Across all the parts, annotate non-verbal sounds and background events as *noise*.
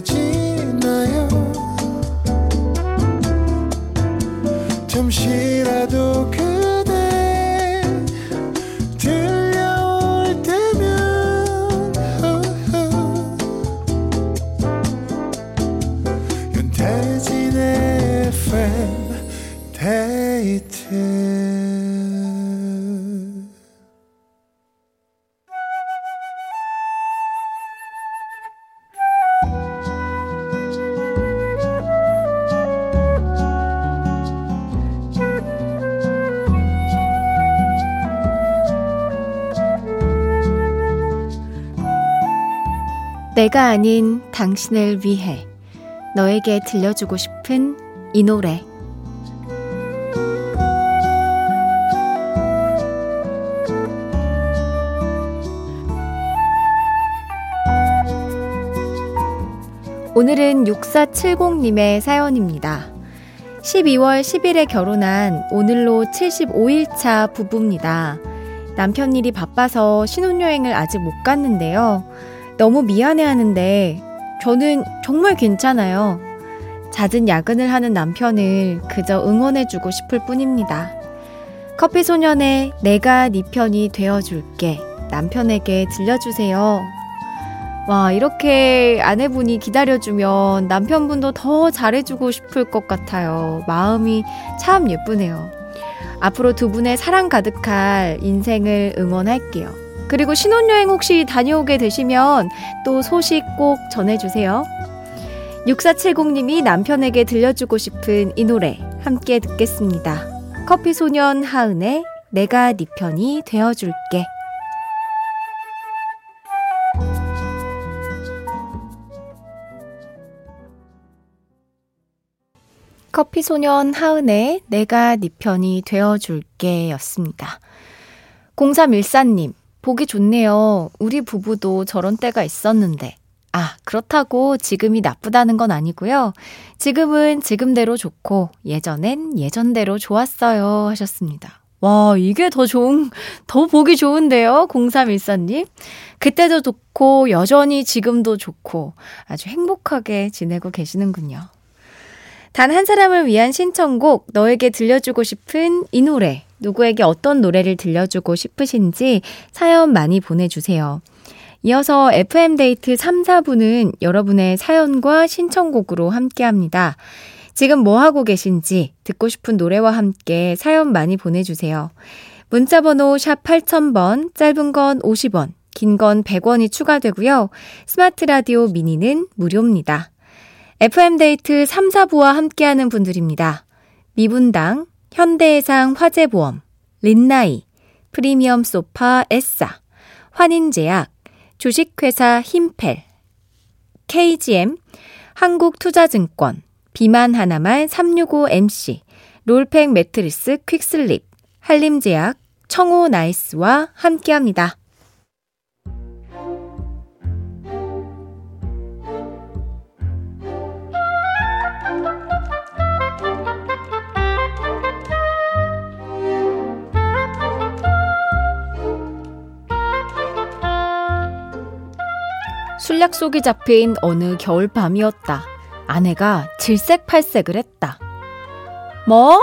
기다 내가 아닌 당신을 위해 너에게 들려주고 싶은 이 노래 오늘은 6470님의 사연입니다. 12월 10일에 결혼한 오늘로 75일차 부부입니다. 남편 일이 바빠서 신혼여행을 아직 못 갔는데요. 너무 미안해 하는데 저는 정말 괜찮아요. 잦은 야근을 하는 남편을 그저 응원해주고 싶을 뿐입니다. 커피 소년의 내가 네 편이 되어줄게 남편에게 들려주세요. 와, 이렇게 아내분이 기다려주면 남편분도 더 잘해주고 싶을 것 같아요. 마음이 참 예쁘네요. 앞으로 두 분의 사랑 가득할 인생을 응원할게요. 그리고 신혼여행 혹시 다녀오게 되시면 또 소식 꼭 전해주세요. 6470님이 남편에게 들려주고 싶은 이 노래 함께 듣겠습니다. 커피소년 하은의 내가 네 편이 되어줄게. 커피소년 하은의 내가 네 편이 되어줄게 였습니다. 0314님, 보기 좋네요. 우리 부부도 저런 때가 있었는데. 아, 그렇다고 지금이 나쁘다는 건 아니고요. 지금은 지금대로 좋고, 예전엔 예전대로 좋았어요. 하셨습니다. 와, 이게 더 좋은, 더 보기 좋은데요? 0314님. 그때도 좋고, 여전히 지금도 좋고, 아주 행복하게 지내고 계시는군요. 단 한 사람을 위한 신청곡, 너에게 들려주고 싶은 이 노래. 누구에게 어떤 노래를 들려주고 싶으신지 사연 많이 보내주세요. 이어서 FM데이트 3, 4부는 여러분의 사연과 신청곡으로 함께 합니다. 지금 뭐 하고 계신지 듣고 싶은 노래와 함께 사연 많이 보내주세요. 문자번호 샵 8000번, 짧은 건 50원, 긴 건 100원이 추가되고요. 스마트 라디오 미니는 무료입니다. FM데이트 3, 4부와 함께하는 분들입니다. 미분당, 현대해상 화재보험, 린나이, 프리미엄 소파 에싸, 환인제약, 주식회사 힘펠, KGM, 한국투자증권, 비만 하나만 365MC, 롤팩 매트리스 퀵슬립, 한림제약, 청호 나이스와 함께합니다. 술약 속이 잡힌 어느 겨울밤이었다. 아내가 질색팔색을 했다. 뭐?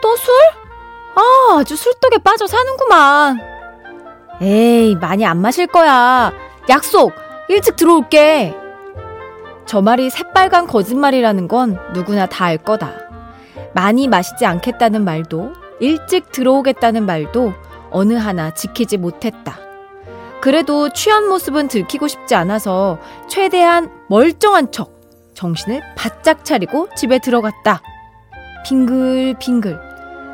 또 술? 아, 아주 술독에 빠져 사는구만. 에이, 많이 안 마실 거야. 약속! 일찍 들어올게. 저 말이 새빨간 거짓말이라는 건 누구나 다 알 거다. 많이 마시지 않겠다는 말도, 일찍 들어오겠다는 말도 어느 하나 지키지 못했다. 그래도 취한 모습은 들키고 싶지 않아서 최대한 멀쩡한 척 정신을 바짝 차리고 집에 들어갔다. 빙글빙글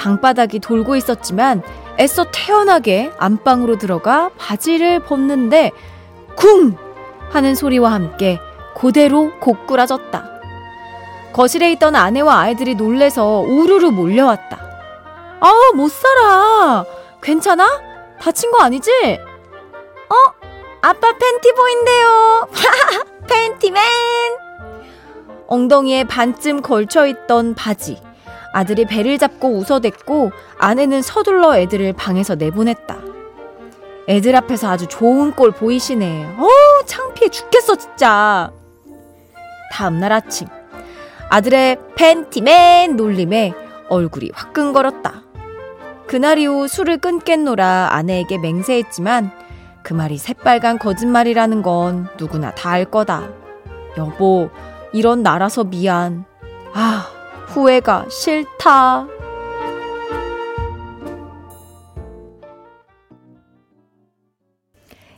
방바닥이 돌고 있었지만 애써 태연하게 안방으로 들어가 바지를 벗는데 쿵! 하는 소리와 함께 그대로 고꾸라졌다. 거실에 있던 아내와 아이들이 놀래서 우르르 몰려왔다. 아, 못 살아. 괜찮아? 다친 거 아니지? 어? 아빠 팬티 보인대요. *laughs* 팬티맨! 엉덩이에 반쯤 걸쳐 있던 바지. 아들이 배를 잡고 웃어댔고 아내는 서둘러 애들을 방에서 내보냈다. 애들 앞에서 아주 좋은 꼴 보이시네. 어우, 창피해 죽겠어, 진짜. 다음날 아침. 아들의 팬티맨 놀림에 얼굴이 화끈거렸다. 그날 이후 술을 끊겠노라 아내에게 맹세했지만 그 말이 새빨간 거짓말이라는 건 누구나 다 알 거다. 여보, 이런 나라서 미안. 아, 후회가 싫다.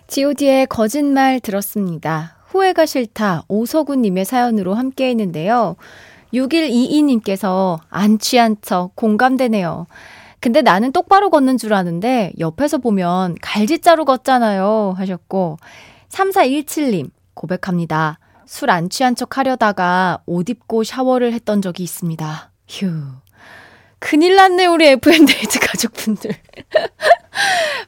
god의 거짓말 들었습니다. 후회가 싫다. 오서구님의 사연으로 함께 했는데요. 6122님께서 안 취한 척 공감되네요. 근데 나는 똑바로 걷는 줄 아는데 옆에서 보면 갈지자로 걷잖아요. 하셨고 3417님 고백합니다. 술 안 취한 척 하려다가 옷 입고 샤워를 했던 적이 있습니다. 휴. 큰일 났네, 우리 FM데이트 *laughs* 가족분들.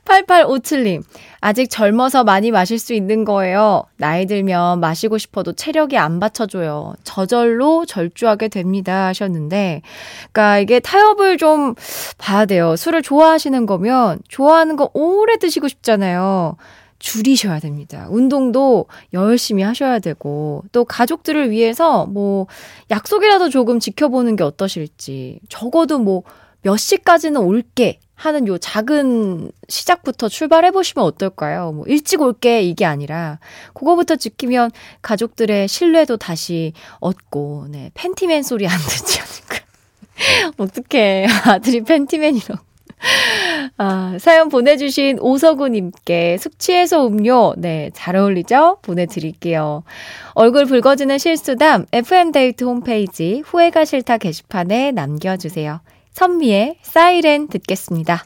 8857님, 아직 젊어서 많이 마실 수 있는 거예요. 나이 들면 마시고 싶어도 체력이 안 받쳐줘요. 저절로 절주하게 됩니다. 하셨는데, 그니까 이게 타협을 좀 봐야 돼요. 술을 좋아하시는 거면 좋아하는 거 오래 드시고 싶잖아요. 줄이셔야 됩니다. 운동도 열심히 하셔야 되고, 또 가족들을 위해서 뭐, 약속이라도 조금 지켜보는 게 어떠실지, 적어도 뭐, 몇 시까지는 올게 하는 요 작은 시작부터 출발해 보시면 어떨까요? 뭐 일찍 올게 이게 아니라 그거부터 지키면 가족들의 신뢰도 다시 얻고 네 팬티맨 소리 안 듣지 않을까? *laughs* 어떻게 아들이 팬티맨이라고 아, 사연 보내주신 오서구님께 숙취해소 음료, 네, 잘 어울리죠? 보내드릴게요. 얼굴 붉어지는 실수담, FM데이트 홈페이지 후회가 싫다 게시판에 남겨주세요. 선미의 사이렌 듣겠습니다.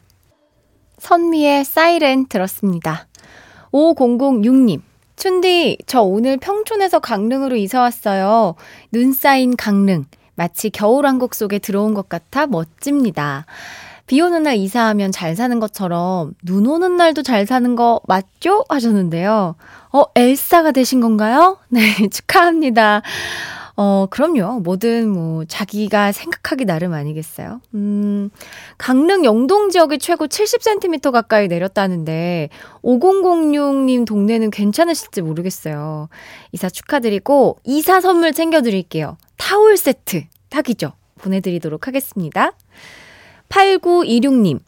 선미의 사이렌 들었습니다. 5006님. 춘디, 저 오늘 평촌에서 강릉으로 이사 왔어요. 눈 쌓인 강릉. 마치 겨울왕국 속에 들어온 것 같아 멋집니다. 비 오는 날 이사하면 잘 사는 것처럼 눈 오는 날도 잘 사는 거 맞죠? 하셨는데요. 어, 엘사가 되신 건가요? *laughs* 네, 축하합니다. 어, 그럼요. 뭐든 뭐 자기가 생각하기 나름 아니겠어요? 음, 강릉 영동 지역이 최고 70cm 가까이 내렸다는데 5006님 동네는 괜찮으실지 모르겠어요. 이사 축하드리고 이사 선물 챙겨 드릴게요. 타올 세트 딱이죠. 보내 드리도록 하겠습니다. 8926님.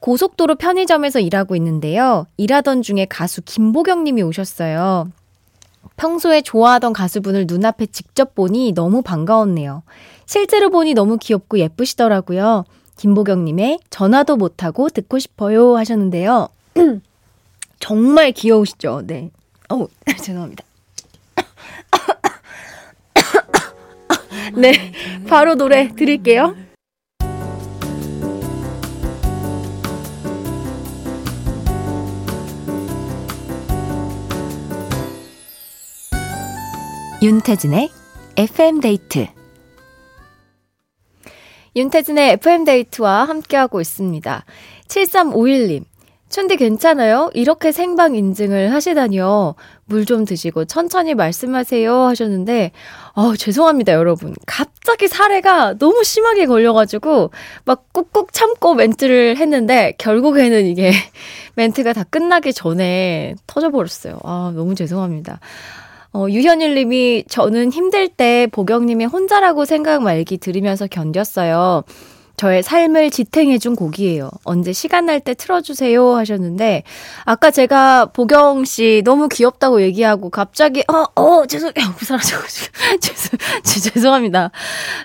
고속도로 편의점에서 일하고 있는데요. 일하던 중에 가수 김보경 님이 오셨어요. 평소에 좋아하던 가수분을 눈앞에 직접 보니 너무 반가웠네요. 실제로 보니 너무 귀엽고 예쁘시더라고요. 김보경 님의 전화도 못하고 듣고 싶어요 하셨는데요. *clears throat* 정말 귀여우시죠? 네. 어우, *laughs* 죄송합니다. *clears throat* 네, 바로 노래 드릴게요. 윤태진의 FM데이트 윤태진의 FM데이트와 함께하고 있습니다. 7351님. 춘디 괜찮아요? 이렇게 생방 인증을 하시다니요. 물 좀 드시고 천천히 말씀하세요 하셨는데, 어, 죄송합니다, 여러분. 갑자기 사례가 너무 심하게 걸려가지고, 막 꾹꾹 참고 멘트를 했는데, 결국에는 이게 *laughs* 멘트가 다 끝나기 전에 터져버렸어요. 아, 너무 죄송합니다. 어, 유현일 님이 저는 힘들 때 보경님의 혼자라고 생각 말기 들으면서 견뎠어요. 저의 삶을 지탱해준 곡이에요. 언제 시간 날 때 틀어주세요 하셨는데, 아까 제가 보경 씨 너무 귀엽다고 얘기하고 갑자기, 어, 어, 죄송해요. 사라져가지고. *laughs* 죄송, 죄송합니다.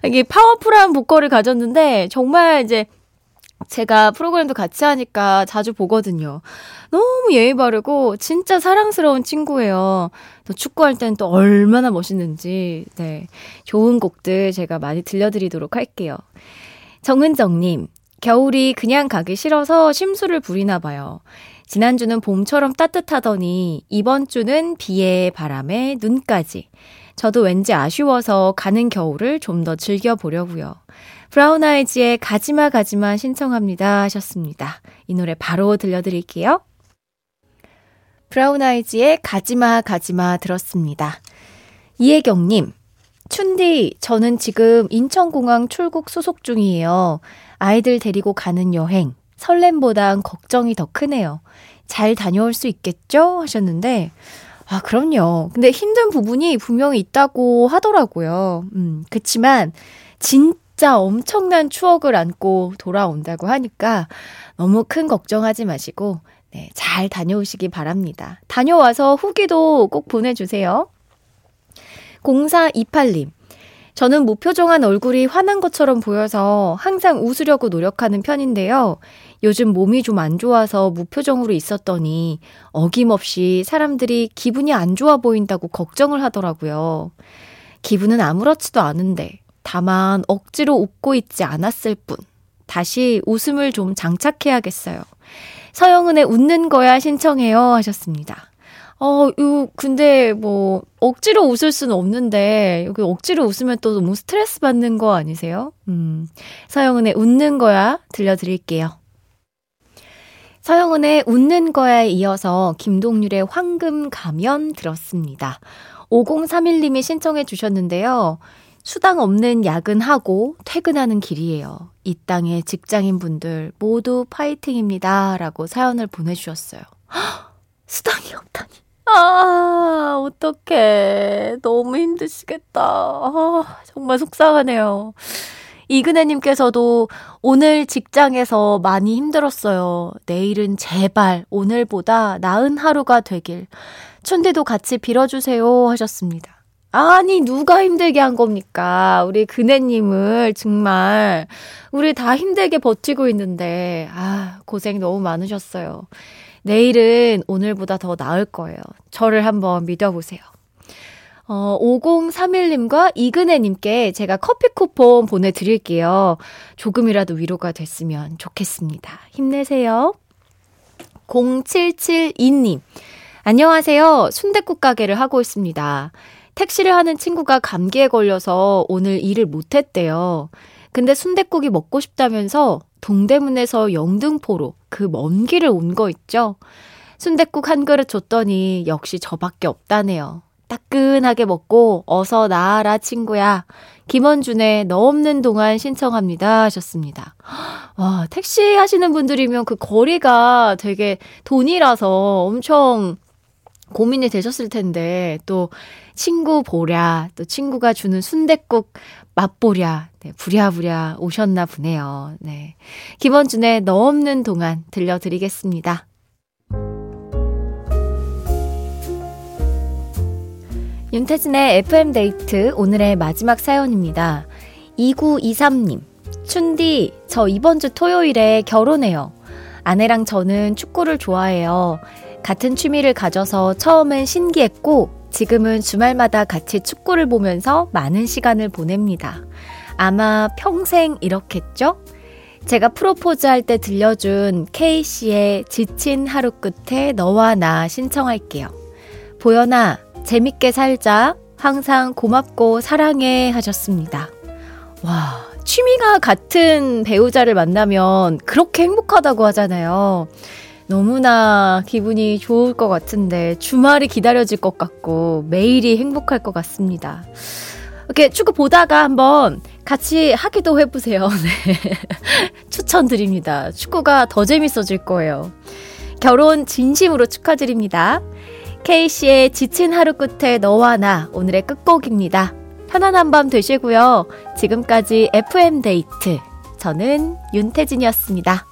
이게 파워풀한 보컬을 가졌는데, 정말 이제 제가 프로그램도 같이 하니까 자주 보거든요. 너무 예의 바르고 진짜 사랑스러운 친구예요. 또 축구할 땐 또 얼마나 멋있는지, 네. 좋은 곡들 제가 많이 들려드리도록 할게요. 정은정님, 겨울이 그냥 가기 싫어서 심수를 부리나 봐요. 지난주는 봄처럼 따뜻하더니 이번 주는 비에 바람에 눈까지. 저도 왠지 아쉬워서 가는 겨울을 좀 더 즐겨보려고요. 브라운 아이즈의 가지마 가지마 신청합니다 하셨습니다. 이 노래 바로 들려드릴게요. 브라운 아이즈의 가지마 가지마 들었습니다. 이혜경님, 춘디, 저는 지금 인천공항 출국 수속 중이에요. 아이들 데리고 가는 여행. 설렘보단 걱정이 더 크네요. 잘 다녀올 수 있겠죠? 하셨는데, 아, 그럼요. 근데 힘든 부분이 분명히 있다고 하더라고요. 음, 그치만, 진 진짜 엄청난 추억을 안고 돌아온다고 하니까 너무 큰 걱정하지 마시고 네, 잘 다녀오시기 바랍니다. 다녀와서 후기도 꼭 보내주세요. 0428님. 저는 무표정한 얼굴이 화난 것처럼 보여서 항상 웃으려고 노력하는 편인데요. 요즘 몸이 좀 안 좋아서 무표정으로 있었더니 어김없이 사람들이 기분이 안 좋아 보인다고 걱정을 하더라고요. 기분은 아무렇지도 않은데 다만 억지로 웃고 있지 않았을 뿐. 다시 웃음을 좀 장착해야겠어요. 서영은의 웃는 거야 신청해요 하셨습니다. 어, 요, 근데 뭐, 억지로 웃을 수는 없는데, 여기 억지로 웃으면 또 너무 스트레스 받는 거 아니세요? 음, 서영은의 웃는 거야 들려드릴게요. 서영은의 웃는 거야에 이어서 김동률의 황금 가면 들었습니다. 5031님이 신청해 주셨는데요. 수당 없는 야근하고 퇴근하는 길이에요. 이 땅의 직장인 분들 모두 파이팅입니다. 라고 사연을 보내주셨어요. 헉, *gasps* 수당이 없다니. 아, 어떡해. 너무 힘드시겠다. 아, 정말 속상하네요. 이근혜님께서도 오늘 직장에서 많이 힘들었어요. 내일은 제발 오늘보다 나은 하루가 되길. 춘디도 같이 빌어주세요 하셨습니다. 아니, 누가 힘들게 한 겁니까? 우리 그네님을 정말, 우리 다 힘들게 버티고 있는데, 아, 고생 너무 많으셨어요. 내일은 오늘보다 더 나을 거예요. 저를 한번 믿어보세요. 어, 5031님과 이근혜님께 제가 커피 쿠폰 보내드릴게요. 조금이라도 위로가 됐으면 좋겠습니다. 힘내세요. 0772님. 안녕하세요. 순대국 가게를 하고 있습니다. 택시를 하는 친구가 감기에 걸려서 오늘 일을 못했대요. 근데 순댓국이 먹고 싶다면서 동대문에서 영등포로 그 먼 길을 온 거 있죠? 순댓국 한 그릇 줬더니 역시 저밖에 없다네요. 따끈하게 먹고 어서 나아라 친구야. 김원준의 너 없는 동안 신청합니다 하셨습니다. 와, 택시 하시는 분들이면 그 거리가 되게 돈이라서 엄청 고민이 되셨을 텐데 또 친구 보랴 또 친구가 주는 순댓국 맛보랴 네, 부랴부랴 오셨나 보네요. 네. 김원준의 너 없는 동안 들려드리겠습니다. 윤태진의 FM데이트 오늘의 마지막 사연입니다. 2923님. 춘디, 저 이번 주 토요일에 결혼해요. 아내랑 저는 축구를 좋아해요. 같은 취미를 가져서 처음엔 신기했고 지금은 주말마다 같이 축구를 보면서 많은 시간을 보냅니다. 아마 평생 이렇겠죠? 제가 프로포즈 할 때 들려준 K씨의 지친 하루 끝에 너와 나 신청할게요. 보연아, 재밌게 살자. 항상 고맙고 사랑해 하셨습니다. 와, 취미가 같은 배우자를 만나면 그렇게 행복하다고 하잖아요. 너무나 기분이 좋을 것 같은데 주말이 기다려질 것 같고 매일이 행복할 것 같습니다. 이렇게 축구 보다가 한번 같이 하기도 해보세요. *laughs* 네. 추천드립니다. 축구가 더 재밌어질 거예요. 결혼 진심으로 축하드립니다. K씨의 지친 하루 끝에 너와 나 오늘의 끝곡입니다. 편안한 밤 되시고요. 지금까지 FM데이트. 저는 윤태진이었습니다.